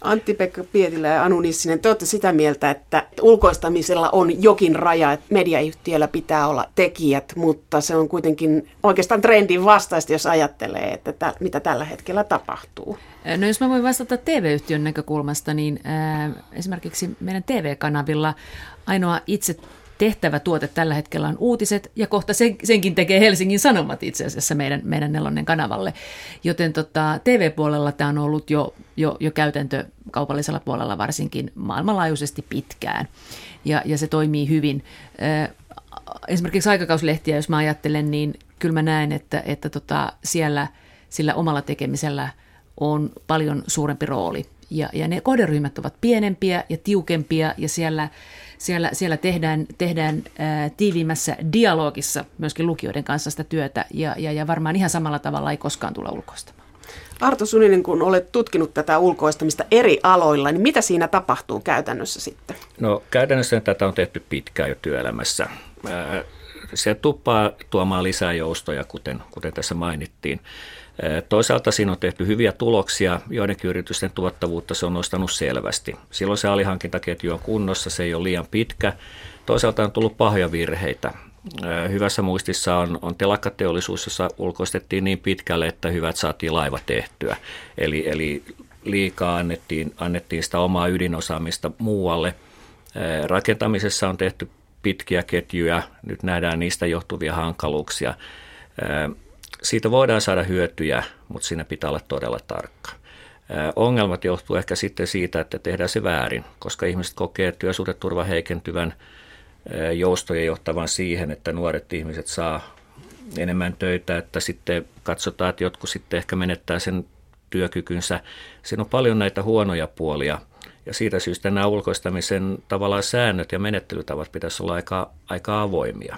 Antti-Pekka Pietilä ja Anu Nissinen, te olette sitä mieltä, että ulkoistamisella on jokin raja, että mediayhtiöllä pitää olla tekijät, mutta se on kuitenkin oikeastaan trendin vastaista, jos ajattelee, että tä, mitä tällä hetkellä tapahtuu. No jos mä voin vastata TV-yhtiön näkökulmasta, niin äh, esimerkiksi meidän TV-kanavilla ainoa itse tehtävä tuote tällä hetkellä on uutiset, ja kohta sen, senkin tekee Helsingin Sanomat itse asiassa meidän, meidän nelonnen kanavalle. Joten tota, TV-puolella tämä on ollut jo, jo, jo käytäntö kaupallisella puolella varsinkin maailmanlaajuisesti pitkään, ja, ja se toimii hyvin. Esimerkiksi aikakauslehtiä, jos mä ajattelen, niin kyllä mä näen, että, että tota, siellä sillä omalla tekemisellä on paljon suurempi rooli. Ja, ja ne kohderyhmät ovat pienempiä ja tiukempia, ja siellä siellä, siellä tehdään, tehdään ää, tiiviimmässä dialogissa myöskin lukijoiden kanssa sitä työtä ja, ja, ja varmaan ihan samalla tavalla ei koskaan tulla ulkoistamaan. Arto Suninen, kun olet tutkinut tätä ulkoistamista eri aloilla, niin mitä siinä tapahtuu käytännössä sitten? No käytännössä tätä on tehty pitkään jo työelämässä. Se tuppaa tuomaan lisää joustoja, kuten, kuten tässä mainittiin. Toisaalta siinä on tehty hyviä tuloksia, joidenkin yritysten tuottavuutta se on nostanut selvästi. Silloin se alihankintaketju on kunnossa, se ei ole liian pitkä. Toisaalta on tullut pahoja virheitä. Hyvässä muistissa on, on telakkateollisuus, jossa ulkoistettiin niin pitkälle, että hyvät saatiin laiva tehtyä. Eli, eli liikaa annettiin, annettiin sitä omaa ydinosaamista muualle. Rakentamisessa on tehty pitkiä ketjuja, nyt nähdään niistä johtuvia hankaluuksia siitä voidaan saada hyötyjä, mutta siinä pitää olla todella tarkka. Ongelmat johtuu ehkä sitten siitä, että tehdään se väärin, koska ihmiset kokee työsuhdeturva heikentyvän joustojen johtavan siihen, että nuoret ihmiset saa enemmän töitä, että sitten katsotaan, että jotkut sitten ehkä menettää sen työkykynsä. Siinä on paljon näitä huonoja puolia ja siitä syystä nämä ulkoistamisen tavallaan säännöt ja menettelytavat pitäisi olla aika, aika avoimia.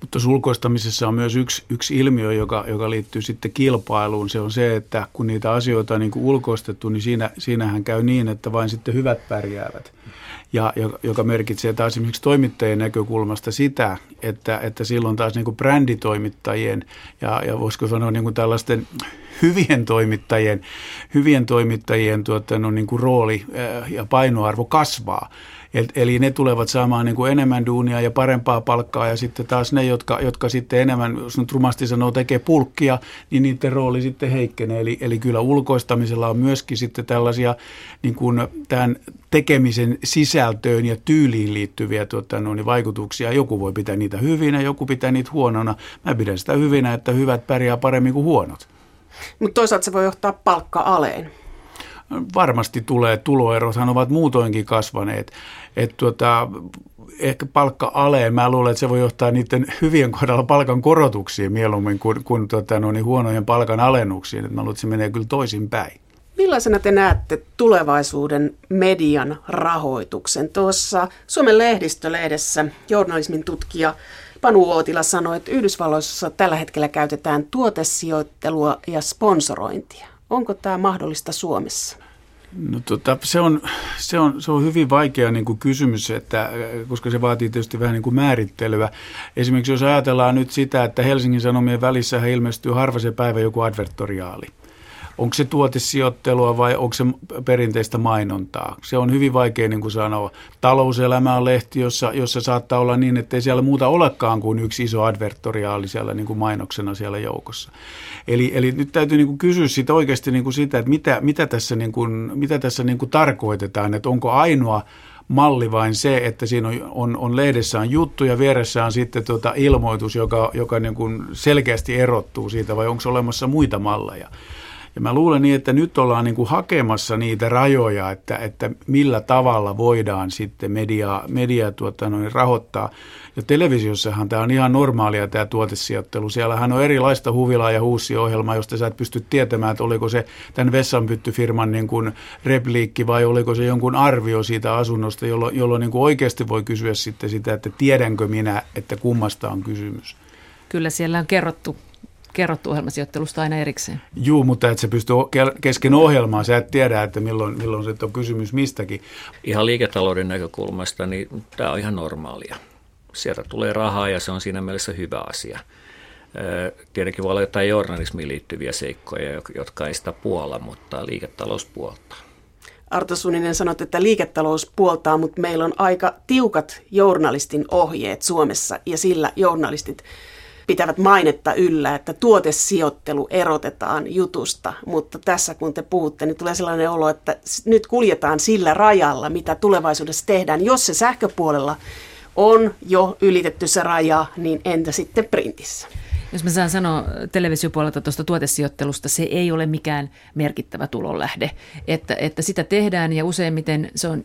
Mutta ulkoistamisessa on myös yksi, yksi ilmiö, joka, joka liittyy sitten kilpailuun. Se on se, että kun niitä asioita on niin kuin ulkoistettu, niin siinä, siinähän käy niin, että vain sitten hyvät pärjäävät. Ja, joka merkitsee taas esimerkiksi toimittajien näkökulmasta sitä, että, että silloin taas niin kuin bränditoimittajien ja, ja voisiko sanoa niin kuin tällaisten hyvien toimittajien, hyvien toimittajien tuota, no, niin kuin rooli ja painoarvo kasvaa. Eli ne tulevat saamaan niin kuin enemmän duunia ja parempaa palkkaa ja sitten taas ne, jotka, jotka sitten enemmän, jos nyt rumasti sanoo, tekee pulkkia, niin niiden rooli sitten heikkenee. Eli, eli kyllä ulkoistamisella on myöskin sitten tällaisia niin kuin tämän tekemisen sisältöön ja tyyliin liittyviä tuota, no, niin vaikutuksia. Joku voi pitää niitä hyvinä, joku pitää niitä huonona. Mä pidän sitä hyvinä, että hyvät pärjää paremmin kuin huonot. Mutta toisaalta se voi johtaa palkka-aleen varmasti tulee tuloerothan ovat muutoinkin kasvaneet. Että tuota, ehkä palkka aleen, mä luulen, että se voi johtaa niiden hyvien kohdalla palkan korotuksiin mieluummin kuin, kuin tuota, no niin huonojen palkan alennuksiin. Et mä luulen, että se menee kyllä toisinpäin. Millaisena te näette tulevaisuuden median rahoituksen? Tuossa Suomen lehdistölehdessä journalismin tutkija Panu Uotila sanoi, että Yhdysvalloissa tällä hetkellä käytetään tuotesijoittelua ja sponsorointia. Onko tämä mahdollista Suomessa? No, tota, se, on, se, on, se on hyvin vaikea niin kuin kysymys, että, koska se vaatii tietysti vähän niin kuin määrittelyä. Esimerkiksi jos ajatellaan nyt sitä, että Helsingin Sanomien välissä ilmestyy harva se päivä joku advertoriaali – onko se tuotesijoittelua vai onko se perinteistä mainontaa. Se on hyvin vaikea niin kuin sanoa. Talouselämä on lehti, jossa, jossa saattaa olla niin, että ei siellä muuta olekaan kuin yksi iso advertoriaali siellä niin kuin mainoksena siellä joukossa. Eli, eli nyt täytyy niin kuin kysyä sitä oikeasti niin kuin sitä, että mitä, mitä tässä, niin kuin, mitä tässä niin kuin tarkoitetaan, että onko ainoa malli vain se, että siinä on, on, on lehdessä on juttu ja vieressä on sitten tuota ilmoitus, joka, joka niin kuin selkeästi erottuu siitä, vai onko olemassa muita malleja. Ja mä luulen niin, että nyt ollaan niin kuin hakemassa niitä rajoja, että, että millä tavalla voidaan sitten mediaa, mediaa tuota, rahoittaa. Ja televisiossahan tämä on ihan normaalia tämä tuotesijoittelu. Siellähän on erilaista huvila- ja huussi-ohjelmaa, josta sä et pysty tietämään, että oliko se tämän vessanpyttyfirman niin kuin repliikki vai oliko se jonkun arvio siitä asunnosta, jolloin, jolloin niin kuin oikeasti voi kysyä sitten sitä, että tiedänkö minä, että kummasta on kysymys. Kyllä siellä on kerrottu kerrottu ohjelmasijoittelusta aina erikseen. Joo, mutta et sä pysty kesken ohjelmaa, sä et tiedä, että milloin, milloin se on kysymys mistäkin. Ihan liiketalouden näkökulmasta, niin tämä on ihan normaalia. Sieltä tulee rahaa ja se on siinä mielessä hyvä asia. Tietenkin voi olla jotain journalismiin liittyviä seikkoja, jotka ei sitä puolla, mutta liiketalous puoltaa. Arto Suninen sanoi, että liiketalous puoltaa, mutta meillä on aika tiukat journalistin ohjeet Suomessa ja sillä journalistit pitävät mainetta yllä, että tuotesijoittelu erotetaan jutusta, mutta tässä kun te puhutte, niin tulee sellainen olo, että nyt kuljetaan sillä rajalla, mitä tulevaisuudessa tehdään. Jos se sähköpuolella on jo ylitetty se raja, niin entä sitten printissä? Jos mä saan sanoa televisiopuolelta tuosta tuotesijoittelusta, se ei ole mikään merkittävä tulonlähde. Että, että sitä tehdään ja useimmiten se, on,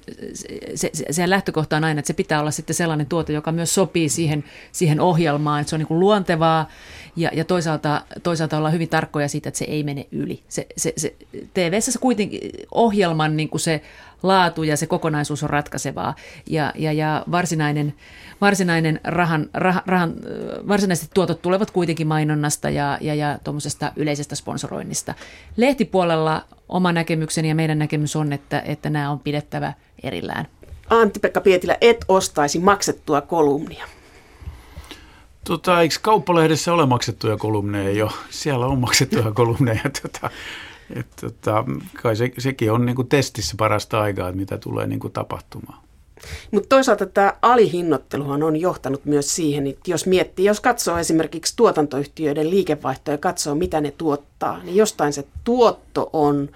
se, se, se lähtökohta on aina, että se pitää olla sitten sellainen tuote, joka myös sopii siihen, siihen ohjelmaan, että se on niin kuin luontevaa ja, ja toisaalta, toisaalta ollaan hyvin tarkkoja siitä, että se ei mene yli. Se, se, se, TV-ssä se kuitenkin ohjelman niin kuin se laatu ja se kokonaisuus on ratkaisevaa ja, ja, ja varsinainen varsinainen rahan, rahan, rahan, varsinaiset tuotot tulevat kuitenkin mainonnasta ja, ja, ja tuommoisesta yleisestä sponsoroinnista. Lehtipuolella oma näkemykseni ja meidän näkemys on, että, että nämä on pidettävä erillään. Antti-Pekka Pietilä, et ostaisi maksettua kolumnia. Tota, eikö kauppalehdessä ole maksettuja kolumneja jo? Siellä on maksettuja kolumneja. Tota, et, tota, kai se, sekin on niin kuin testissä parasta aikaa, että mitä tulee niin kuin tapahtumaan. Mutta toisaalta tämä alihinnoitteluhan on johtanut myös siihen, että jos miettii, jos katsoo esimerkiksi tuotantoyhtiöiden liikevaihtoa ja katsoo, mitä ne tuottaa, niin jostain se tuotto on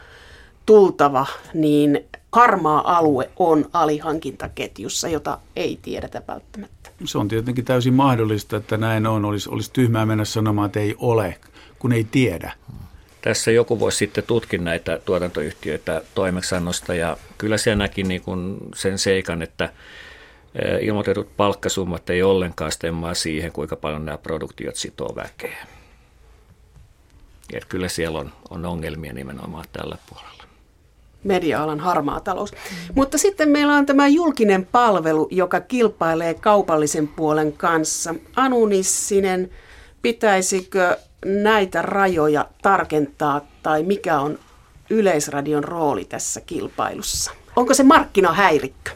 tultava, niin harmaa alue on alihankintaketjussa, jota ei tiedetä välttämättä. Se on tietenkin täysin mahdollista, että näin on. Olisi, olisi tyhmää mennä sanomaan, että ei ole, kun ei tiedä tässä joku voisi sitten tutkia näitä tuotantoyhtiöitä toimeksannosta ja kyllä se näki niin kuin sen seikan, että ilmoitetut palkkasummat ei ollenkaan stemmaa siihen, kuinka paljon nämä produktiot sitoo väkeä. Et kyllä siellä on, on ongelmia nimenomaan tällä puolella. Media-alan harmaa talous. Mutta sitten meillä on tämä julkinen palvelu, joka kilpailee kaupallisen puolen kanssa. Anu Nissinen, pitäisikö näitä rajoja tarkentaa tai mikä on Yleisradion rooli tässä kilpailussa? Onko se markkinahäirikkö?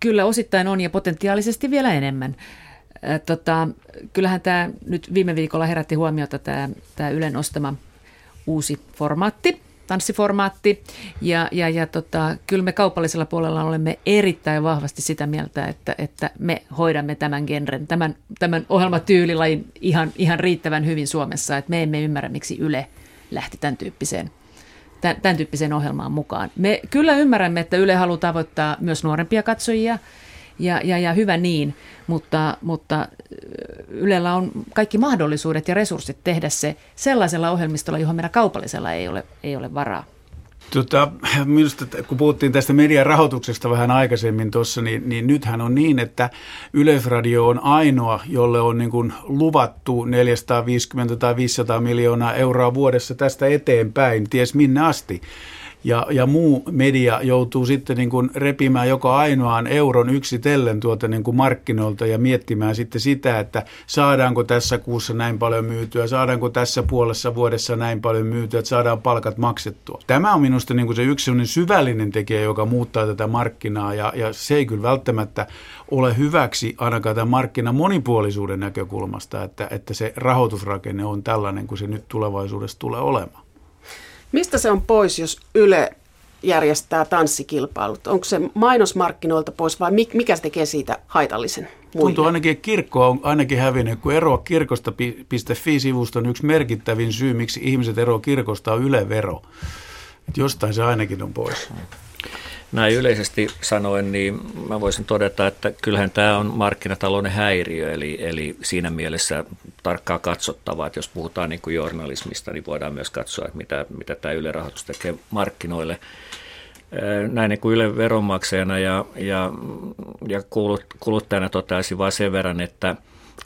Kyllä osittain on ja potentiaalisesti vielä enemmän. Tota, kyllähän tämä nyt viime viikolla herätti huomiota tämä, tämä Ylen ostama uusi formaatti, tanssiformaatti. Ja, ja, ja tota, kyllä me kaupallisella puolella olemme erittäin vahvasti sitä mieltä, että, että me hoidamme tämän genren, tämän, tämän ohjelmatyylilajin ihan, ihan riittävän hyvin Suomessa, että me emme ymmärrä, miksi Yle lähti tämän tyyppiseen tämän, tämän tyyppiseen ohjelmaan mukaan. Me kyllä ymmärrämme, että Yle haluaa tavoittaa myös nuorempia katsojia, ja, ja, ja hyvä niin, mutta, mutta Ylellä on kaikki mahdollisuudet ja resurssit tehdä se sellaisella ohjelmistolla, johon meidän kaupallisella ei ole, ei ole varaa. Tota, minusta, kun puhuttiin tästä median rahoituksesta vähän aikaisemmin tuossa, niin, niin nythän on niin, että Yleisradio on ainoa, jolle on niin kuin luvattu 450 tai 500 miljoonaa euroa vuodessa tästä eteenpäin, ties minne asti ja, ja muu media joutuu sitten niin kuin repimään joka ainoan euron yksitellen tuota niin kuin markkinoilta ja miettimään sitten sitä, että saadaanko tässä kuussa näin paljon myytyä, saadaanko tässä puolessa vuodessa näin paljon myytyä, että saadaan palkat maksettua. Tämä on minusta niin kuin se yksi syvällinen tekijä, joka muuttaa tätä markkinaa ja, ja se ei kyllä välttämättä ole hyväksi ainakaan tämän markkinan monipuolisuuden näkökulmasta, että, että se rahoitusrakenne on tällainen kuin se nyt tulevaisuudessa tulee olemaan. Mistä se on pois, jos Yle järjestää tanssikilpailut? Onko se mainosmarkkinoilta pois vai mikä se tekee siitä haitallisen muille? Tuntuu ainakin, että kirkko on ainakin hävinnyt, kun eroa kirkosta.fi-sivusto on yksi merkittävin syy, miksi ihmiset eroa kirkosta on Yle-vero. Että jostain se ainakin on pois. Näin yleisesti sanoen, niin mä voisin todeta, että kyllähän tämä on markkinatalouden häiriö, eli, eli siinä mielessä tarkkaa katsottavaa, että jos puhutaan niin kuin journalismista, niin voidaan myös katsoa, että mitä, mitä tämä Yle rahoitus tekee markkinoille. Näin niin kuin Yle veronmaksajana ja, ja, ja kuluttajana toteaisin vain sen verran, että,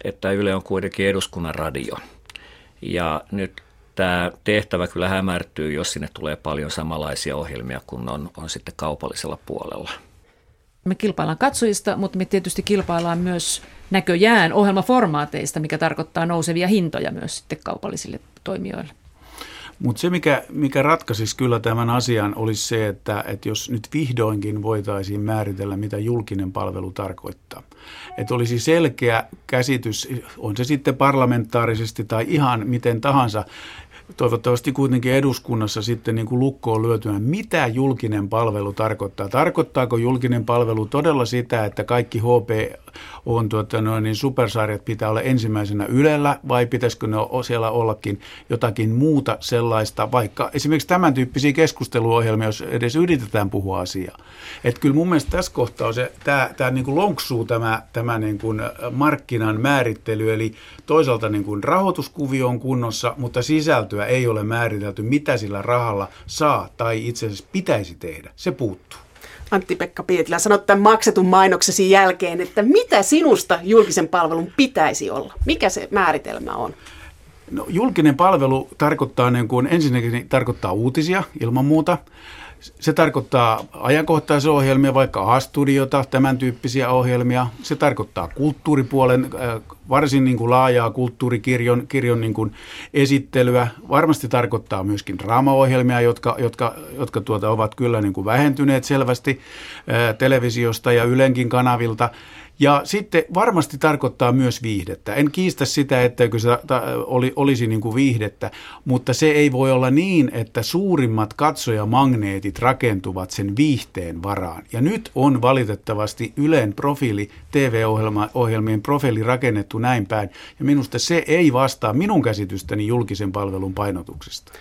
että Yle on kuitenkin eduskunnan radio. Ja nyt tämä tehtävä kyllä hämärtyy, jos sinne tulee paljon samanlaisia ohjelmia kuin on, on sitten kaupallisella puolella. Me kilpaillaan katsojista, mutta me tietysti kilpaillaan myös näköjään ohjelmaformaateista, mikä tarkoittaa nousevia hintoja myös sitten kaupallisille toimijoille. Mutta se, mikä, mikä ratkaisisi kyllä tämän asian, olisi se, että, että jos nyt vihdoinkin voitaisiin määritellä, mitä julkinen palvelu tarkoittaa. Että olisi selkeä käsitys, on se sitten parlamentaarisesti tai ihan miten tahansa, toivottavasti kuitenkin eduskunnassa sitten niin kuin lukkoon lyötyä, mitä julkinen palvelu tarkoittaa. Tarkoittaako julkinen palvelu todella sitä, että kaikki HP on tuota, noin, niin supersarjat pitää olla ensimmäisenä Ylellä vai pitäisikö ne siellä ollakin jotakin muuta sellaista, vaikka esimerkiksi tämän tyyppisiä keskusteluohjelmia, jos edes yritetään puhua asiaa. Että kyllä mun mielestä tässä kohtaa se, tämä, tämä niin kuin lonksuu tämä, tämä niin kuin markkinan määrittely, eli toisaalta niin kuin rahoituskuvio on kunnossa, mutta sisältöä ei ole määritelty, mitä sillä rahalla saa tai itse asiassa pitäisi tehdä. Se puuttuu. Antti-Pekka Pietilä, sanot tämän maksetun mainoksesi jälkeen, että mitä sinusta julkisen palvelun pitäisi olla? Mikä se määritelmä on? No, julkinen palvelu tarkoittaa, niin kuin, ensinnäkin tarkoittaa uutisia ilman muuta. Se tarkoittaa ajankohtaisia ohjelmia, vaikka A-studiota, tämän tyyppisiä ohjelmia. Se tarkoittaa kulttuuripuolen äh, varsin niin kuin laajaa kulttuurikirjon kirjon niin kuin esittelyä. Varmasti tarkoittaa myöskin draamaohjelmia, jotka, jotka, jotka tuota ovat kyllä niin kuin vähentyneet selvästi äh, televisiosta ja Ylenkin kanavilta. Ja sitten varmasti tarkoittaa myös viihdettä. En kiistä sitä, etteikö se oli, olisi niin kuin viihdettä, mutta se ei voi olla niin, että suurimmat katsojamagneetit rakentuvat sen viihteen varaan. Ja nyt on valitettavasti Ylen profiili, TV-ohjelmien profiili rakennettu näin päin. Ja minusta se ei vastaa minun käsitystäni julkisen palvelun painotuksesta.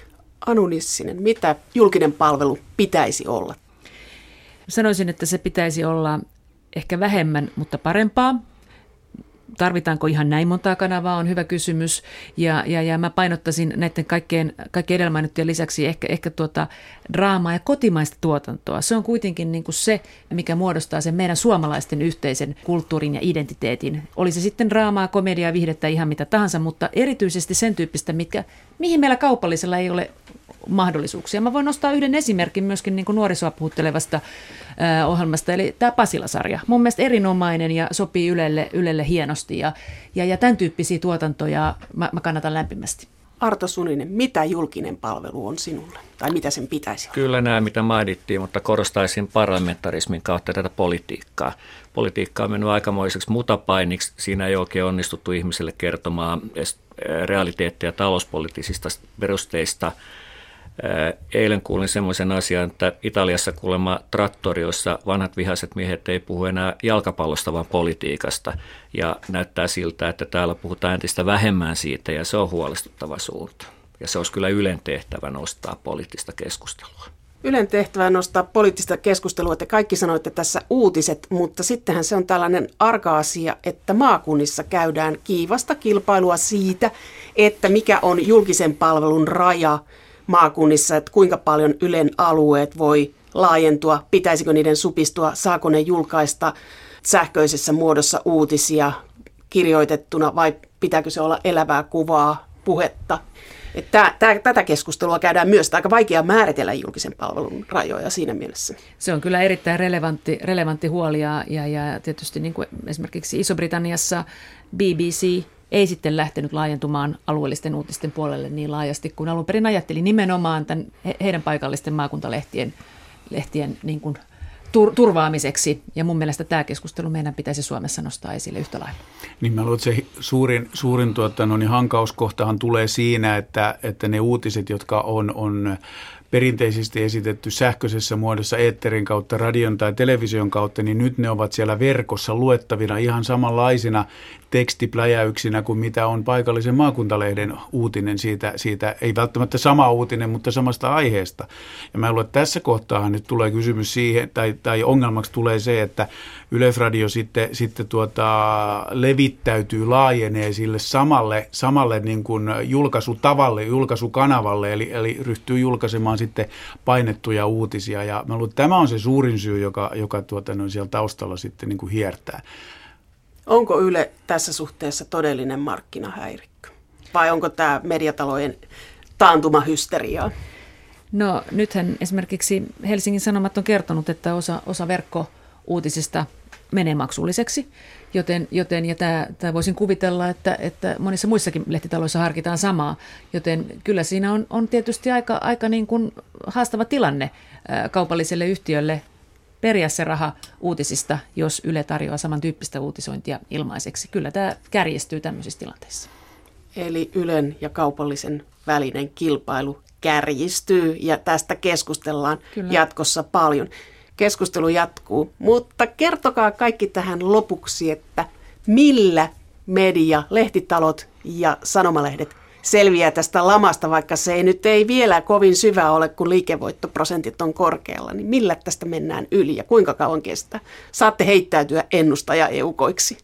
Anu Nissinen, mitä julkinen palvelu pitäisi olla? Sanoisin, että se pitäisi olla ehkä vähemmän, mutta parempaa. Tarvitaanko ihan näin montaa kanavaa on hyvä kysymys. Ja, ja, ja mä painottaisin näiden kaikkien, kaikkien edellä mainittujen lisäksi ehkä, ehkä tuota draamaa ja kotimaista tuotantoa. Se on kuitenkin niin kuin se, mikä muodostaa sen meidän suomalaisten yhteisen kulttuurin ja identiteetin. Oli se sitten draamaa, komediaa, viihdettä, ihan mitä tahansa, mutta erityisesti sen tyyppistä, mitkä, mihin meillä kaupallisella ei ole mahdollisuuksia. Mä voin nostaa yhden esimerkin myöskin niin kuin nuorisoa puhuttelevasta ohjelmasta, eli tämä Pasila-sarja. Mun mielestä erinomainen ja sopii Ylelle, Ylelle hienosti ja, ja, ja tämän tyyppisiä tuotantoja mä, mä kannatan lämpimästi. Arto Suninen, mitä julkinen palvelu on sinulle? Tai mitä sen pitäisi olla? Kyllä nämä, mitä mainittiin, mutta korostaisin parlamentarismin kautta tätä politiikkaa. Politiikka on mennyt aikamoiseksi mutapainiksi. Siinä ei oikein onnistuttu ihmisille kertomaan realiteettia talouspoliittisista perusteista – Eilen kuulin semmoisen asian, että Italiassa kuulemma trattoriossa vanhat vihaiset miehet ei puhu enää jalkapallosta, vaan politiikasta. Ja näyttää siltä, että täällä puhutaan entistä vähemmän siitä, ja se on huolestuttava suunta. Ja se olisi kyllä Ylen tehtävä nostaa poliittista keskustelua. Ylen tehtävä nostaa poliittista keskustelua, että kaikki sanoitte tässä uutiset, mutta sittenhän se on tällainen arka asia, että maakunnissa käydään kiivasta kilpailua siitä, että mikä on julkisen palvelun raja – maakunnissa, että kuinka paljon Ylen alueet voi laajentua, pitäisikö niiden supistua, saako ne julkaista sähköisessä muodossa uutisia kirjoitettuna vai pitääkö se olla elävää kuvaa, puhetta. Että tää, tätä keskustelua käydään myös. Aika vaikea määritellä julkisen palvelun rajoja siinä mielessä. Se on kyllä erittäin relevantti, relevantti huoli ja, ja tietysti niin kuin esimerkiksi Iso-Britanniassa BBC ei sitten lähtenyt laajentumaan alueellisten uutisten puolelle niin laajasti kuin alun perin ajatteli nimenomaan tämän, heidän paikallisten maakuntalehtien lehtien niin kuin tur- turvaamiseksi. Ja mun mielestä tämä keskustelu meidän pitäisi Suomessa nostaa esille yhtä lailla. Niin mä luulen, että se suurin, suurin tuota, no niin hankauskohtahan tulee siinä, että, että ne uutiset, jotka on, on perinteisesti esitetty sähköisessä muodossa eetterin kautta, radion tai television kautta, niin nyt ne ovat siellä verkossa luettavina ihan samanlaisina tekstipläjäyksinä kuin mitä on paikallisen maakuntalehden uutinen siitä, siitä, ei välttämättä sama uutinen, mutta samasta aiheesta. Ja mä luulen, että tässä kohtaa nyt tulee kysymys siihen, tai, tai ongelmaksi tulee se, että Yleisradio sitten, sitten tuota, levittäytyy, laajenee sille samalle, samalle niin kuin julkaisutavalle, julkaisukanavalle, eli, eli ryhtyy julkaisemaan sitten painettuja uutisia. Ja mä luulen, että tämä on se suurin syy, joka, joka tuota, no, siellä taustalla sitten niin kuin hiertää. Onko Yle tässä suhteessa todellinen markkinahäirikkö? Vai onko tämä mediatalojen taantumahysteriaa? No nythän esimerkiksi Helsingin Sanomat on kertonut, että osa, osa verkkouutisista menee maksulliseksi, joten, joten ja tämä, tämä voisin kuvitella, että, että monissa muissakin lehtitaloissa harkitaan samaa, joten kyllä siinä on, on tietysti aika, aika niin kuin haastava tilanne kaupalliselle yhtiölle periä se raha uutisista, jos Yle tarjoaa samantyyppistä uutisointia ilmaiseksi. Kyllä tämä kärjistyy tämmöisissä tilanteissa. Eli Ylen ja kaupallisen välinen kilpailu kärjistyy ja tästä keskustellaan Kyllä. jatkossa paljon. Keskustelu jatkuu, mutta kertokaa kaikki tähän lopuksi, että millä media, lehtitalot ja sanomalehdet selviää tästä lamasta, vaikka se ei nyt ei vielä kovin syvä ole, kun liikevoittoprosentit on korkealla, niin millä tästä mennään yli ja kuinka kauan kestää? Saatte heittäytyä ennustaja-eukoiksi.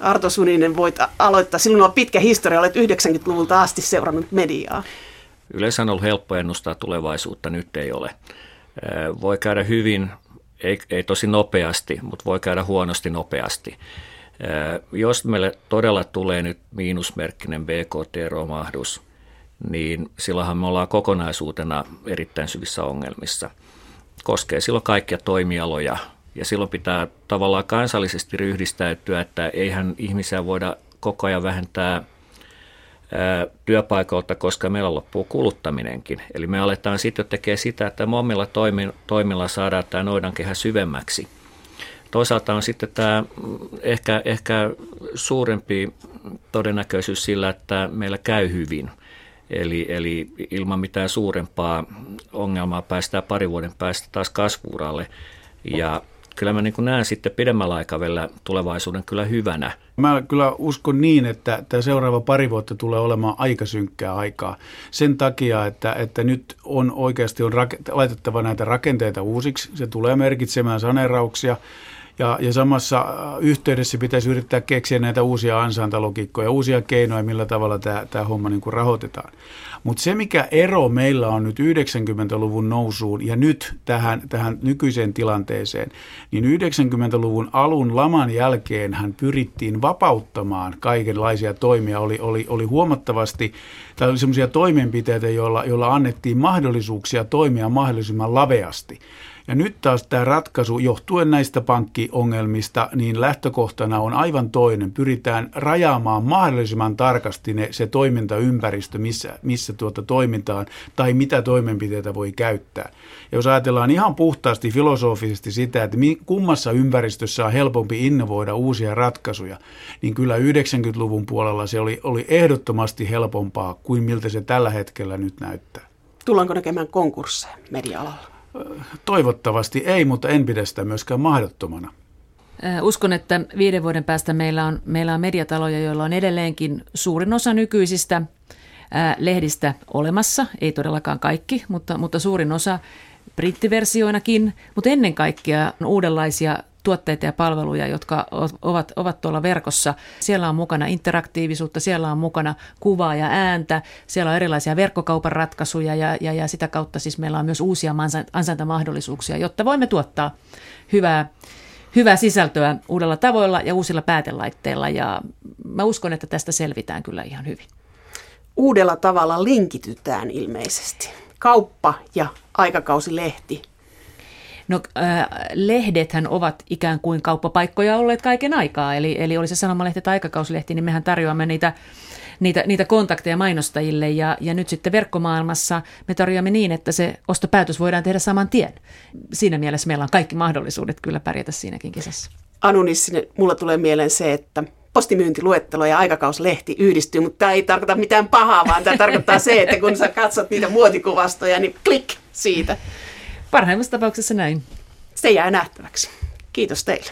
Arto Suninen, voit aloittaa. Sinulla on pitkä historia, olet 90-luvulta asti seurannut mediaa. Yleensä on ollut helppo ennustaa tulevaisuutta, nyt ei ole. Voi käydä hyvin, ei, ei tosi nopeasti, mutta voi käydä huonosti nopeasti. Jos meille todella tulee nyt miinusmerkkinen BKT-romahdus, niin silloinhan me ollaan kokonaisuutena erittäin syvissä ongelmissa. Koskee silloin kaikkia toimialoja ja silloin pitää tavallaan kansallisesti ryhdistäytyä, että eihän ihmisiä voida koko ajan vähentää työpaikalta, koska meillä loppuu kuluttaminenkin. Eli me aletaan sitten tekemään sitä, että omilla toimilla saadaan tämä noidankehä syvemmäksi – Toisaalta on sitten tämä ehkä, ehkä suurempi todennäköisyys sillä, että meillä käy hyvin. Eli, eli ilman mitään suurempaa ongelmaa päästään pari vuoden päästä taas kasvuuralle. Ja kyllä mä niin näen sitten pidemmällä aikavälillä tulevaisuuden kyllä hyvänä. Mä kyllä uskon niin, että tämä seuraava pari vuotta tulee olemaan aika synkkää aikaa. Sen takia, että, että nyt on oikeasti on rak- laitettava näitä rakenteita uusiksi. Se tulee merkitsemään saneerauksia ja, ja samassa äh, yhteydessä pitäisi yrittää keksiä näitä uusia ansaintalogiikkoja, uusia keinoja, millä tavalla tämä, tämä homma niin kuin rahoitetaan. Mutta se, mikä ero meillä on nyt 90-luvun nousuun ja nyt tähän, tähän nykyiseen tilanteeseen, niin 90-luvun alun laman jälkeen hän pyrittiin vapauttamaan kaikenlaisia toimia. Oli, oli, oli huomattavasti, tai oli sellaisia toimenpiteitä, joilla, joilla annettiin mahdollisuuksia toimia mahdollisimman laveasti. Ja nyt taas tämä ratkaisu, johtuen näistä pankkiongelmista, niin lähtökohtana on aivan toinen. Pyritään rajaamaan mahdollisimman tarkasti ne, se toimintaympäristö, missä, missä tuota toimintaan tai mitä toimenpiteitä voi käyttää. Ja jos ajatellaan ihan puhtaasti filosofisesti sitä, että kummassa ympäristössä on helpompi innovoida uusia ratkaisuja, niin kyllä 90-luvun puolella se oli, oli ehdottomasti helpompaa kuin miltä se tällä hetkellä nyt näyttää. Tullaanko näkemään konkursseja media-alalla? Toivottavasti ei, mutta en pidä sitä myöskään mahdottomana. Uskon, että viiden vuoden päästä meillä on, meillä on mediataloja, joilla on edelleenkin suurin osa nykyisistä lehdistä olemassa. Ei todellakaan kaikki, mutta, mutta suurin osa brittiversioinakin, mutta ennen kaikkea uudenlaisia tuotteita ja palveluja, jotka ovat, ovat tuolla verkossa. Siellä on mukana interaktiivisuutta, siellä on mukana kuvaa ja ääntä, siellä on erilaisia verkkokaupan ratkaisuja ja, ja, ja sitä kautta siis meillä on myös uusia ansaintamahdollisuuksia, jotta voimme tuottaa hyvää, hyvää sisältöä uudella tavoilla ja uusilla päätelaitteilla ja mä uskon, että tästä selvitään kyllä ihan hyvin. Uudella tavalla linkitytään ilmeisesti. Kauppa ja aikakausilehti No äh, lehdethän ovat ikään kuin kauppapaikkoja olleet kaiken aikaa, eli, eli oli se sanomalehti tai aikakauslehti, niin mehän tarjoamme niitä niitä, niitä kontakteja mainostajille ja, ja nyt sitten verkkomaailmassa me tarjoamme niin, että se ostopäätös voidaan tehdä saman tien. Siinä mielessä meillä on kaikki mahdollisuudet kyllä pärjätä siinäkin kisassa. Anu Nissinen, mulla tulee mieleen se, että postimyyntiluettelo ja aikakauslehti yhdistyy, mutta tämä ei tarkoita mitään pahaa, vaan tämä tarkoittaa se, että kun sä katsot niitä muotikuvastoja, niin klik siitä. Parhaimmassa tapauksessa näin. Se jää nähtäväksi. Kiitos teille.